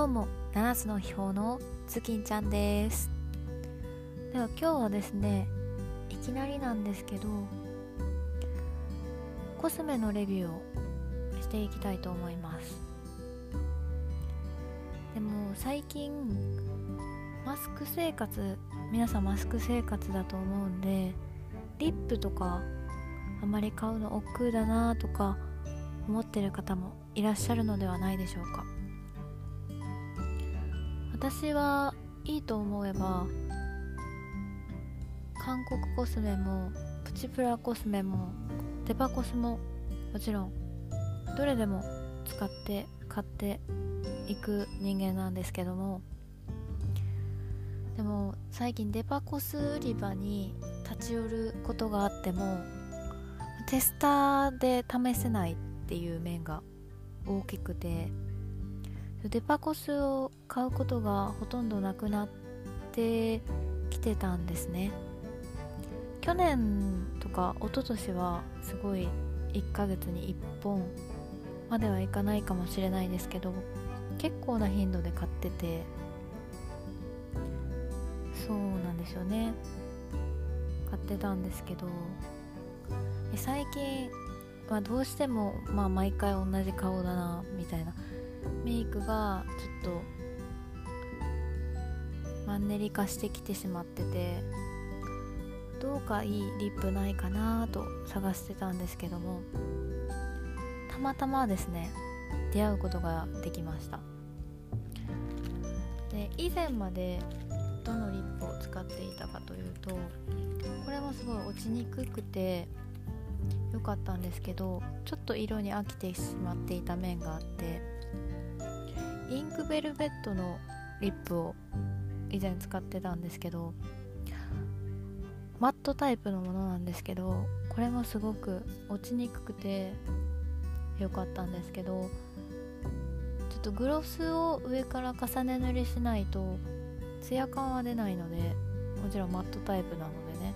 どうも7つの秘宝のズキンちゃんです。では今日はですねいきなりなんですけどコスメのレビューをしていきたいと思います。でも最近マスク生活皆さんマスク生活だと思うんでリップとかあまり買うの億劫だなとか思ってる方もいらっしゃるのではないでしょうか。私はいいと思えば韓国コスメもプチプラコスメもデパコスももちろんどれでも使って買っていく人間なんですけどもでも最近デパコス売り場に立ち寄ることがあってもテスターで試せないっていう面が大きくてデパコスを買うことがほとんどなくなってきてたんですね。去年とか一昨年はすごい1ヶ月に1本まではいかないかもしれないですけど結構な頻度で買ってて。そうなんですよね。買ってたんですけど。最近はどうしてもまあ毎回同じ顔だなみたいな。メイクがちょっとマンネリ化してきてしまっててどうかいいリップないかなと探してたんですけどもたまたまですね出会うことができました。で以前までどのリップを使っていたかというとこれもすごい落ちにくくて良かったんですけどちょっと色に飽きてしまっていた面があってインクベルベットのリップを以前使ってたんですけどマットタイプのものなんですけどこれもすごく落ちにくくて良かったんですけどちょっとグロスを上から重ね塗りしないとツヤ感は出ないのでもちろんマットタイプなのでね。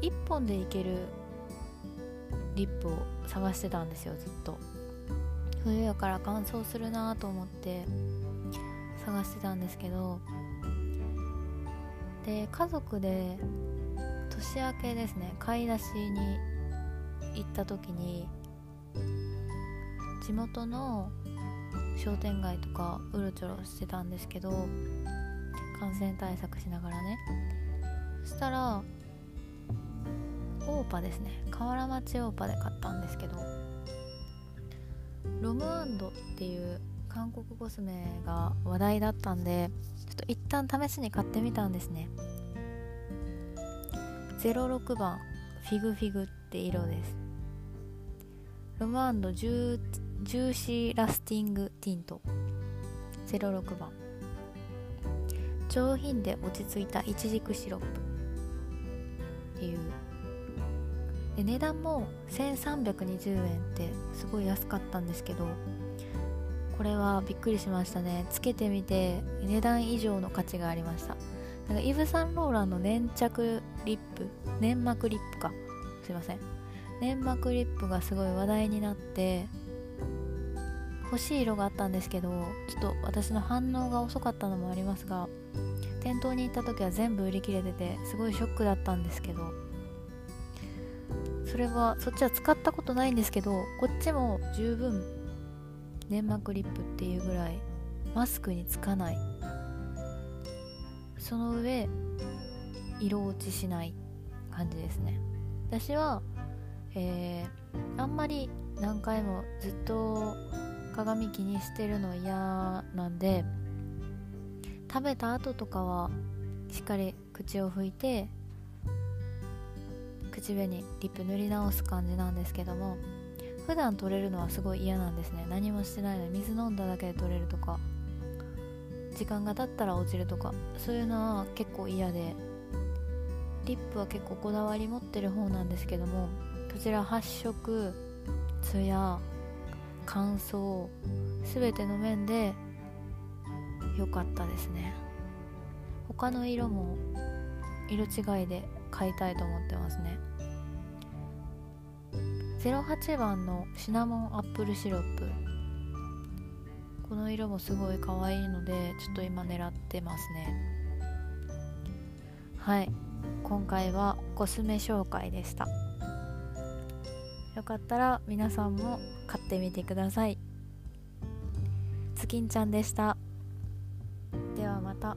1本でいけるリップを探してたんですよずっと。冬やから乾燥するなと思って探してたんですけどで家族で年明けですね買い出しに行った時に地元の商店街とかうろちょろしてたんですけど感染対策しながらね。そしたらオーパですね河原町オーパで買ったんですけどロムアンドっていう韓国コスメが話題だったんでちょっと一旦試しに買ってみたんですね。06番フィグフィグって色です。 rom&nd ジュ Juicy Lasting Tint。06番上品で落ち着いたイチジクシロップ。っていう。で値段も1320円ってすごい安かったんですけどこれはびっくりしましたね。つけてみて値段以上の価値がありました。なんかイヴ・サンローランの粘着リップ粘膜リップか。すいません。粘膜リップがすごい話題になって欲しい色があったんですけどちょっと私の反応が遅かったのもありますが店頭に行った時は全部売り切れててすごいショックだったんですけどそれはそっちは使ったことないんですけどこっちも十分粘膜リップっていうぐらいマスクにつかない。その上色落ちしない感じですね。私は、えー、あんまり何回もずっと鏡気にしてるの嫌なんで食べた後とかはしっかり口を拭いて口紅リップ塗り直す感じなんですけども普段取れるのはすごい嫌なんですね。何もしてないのに水飲んだだけで取れるとか時間が経ったら落ちるとかそういうのは結構嫌でリップは結構こだわり持ってる方なんですけどもこちら発色ツヤ乾燥全ての面で良かったですね。他の色も色違いで買いたいと思ってますね。08番のシナモンアップルシロップ。この色もすごい可愛いのでちょっと今狙ってますね。はい。今回はコスメ紹介でした。よかったら皆さんも買ってみてください。つきんちゃんでした。ではまた。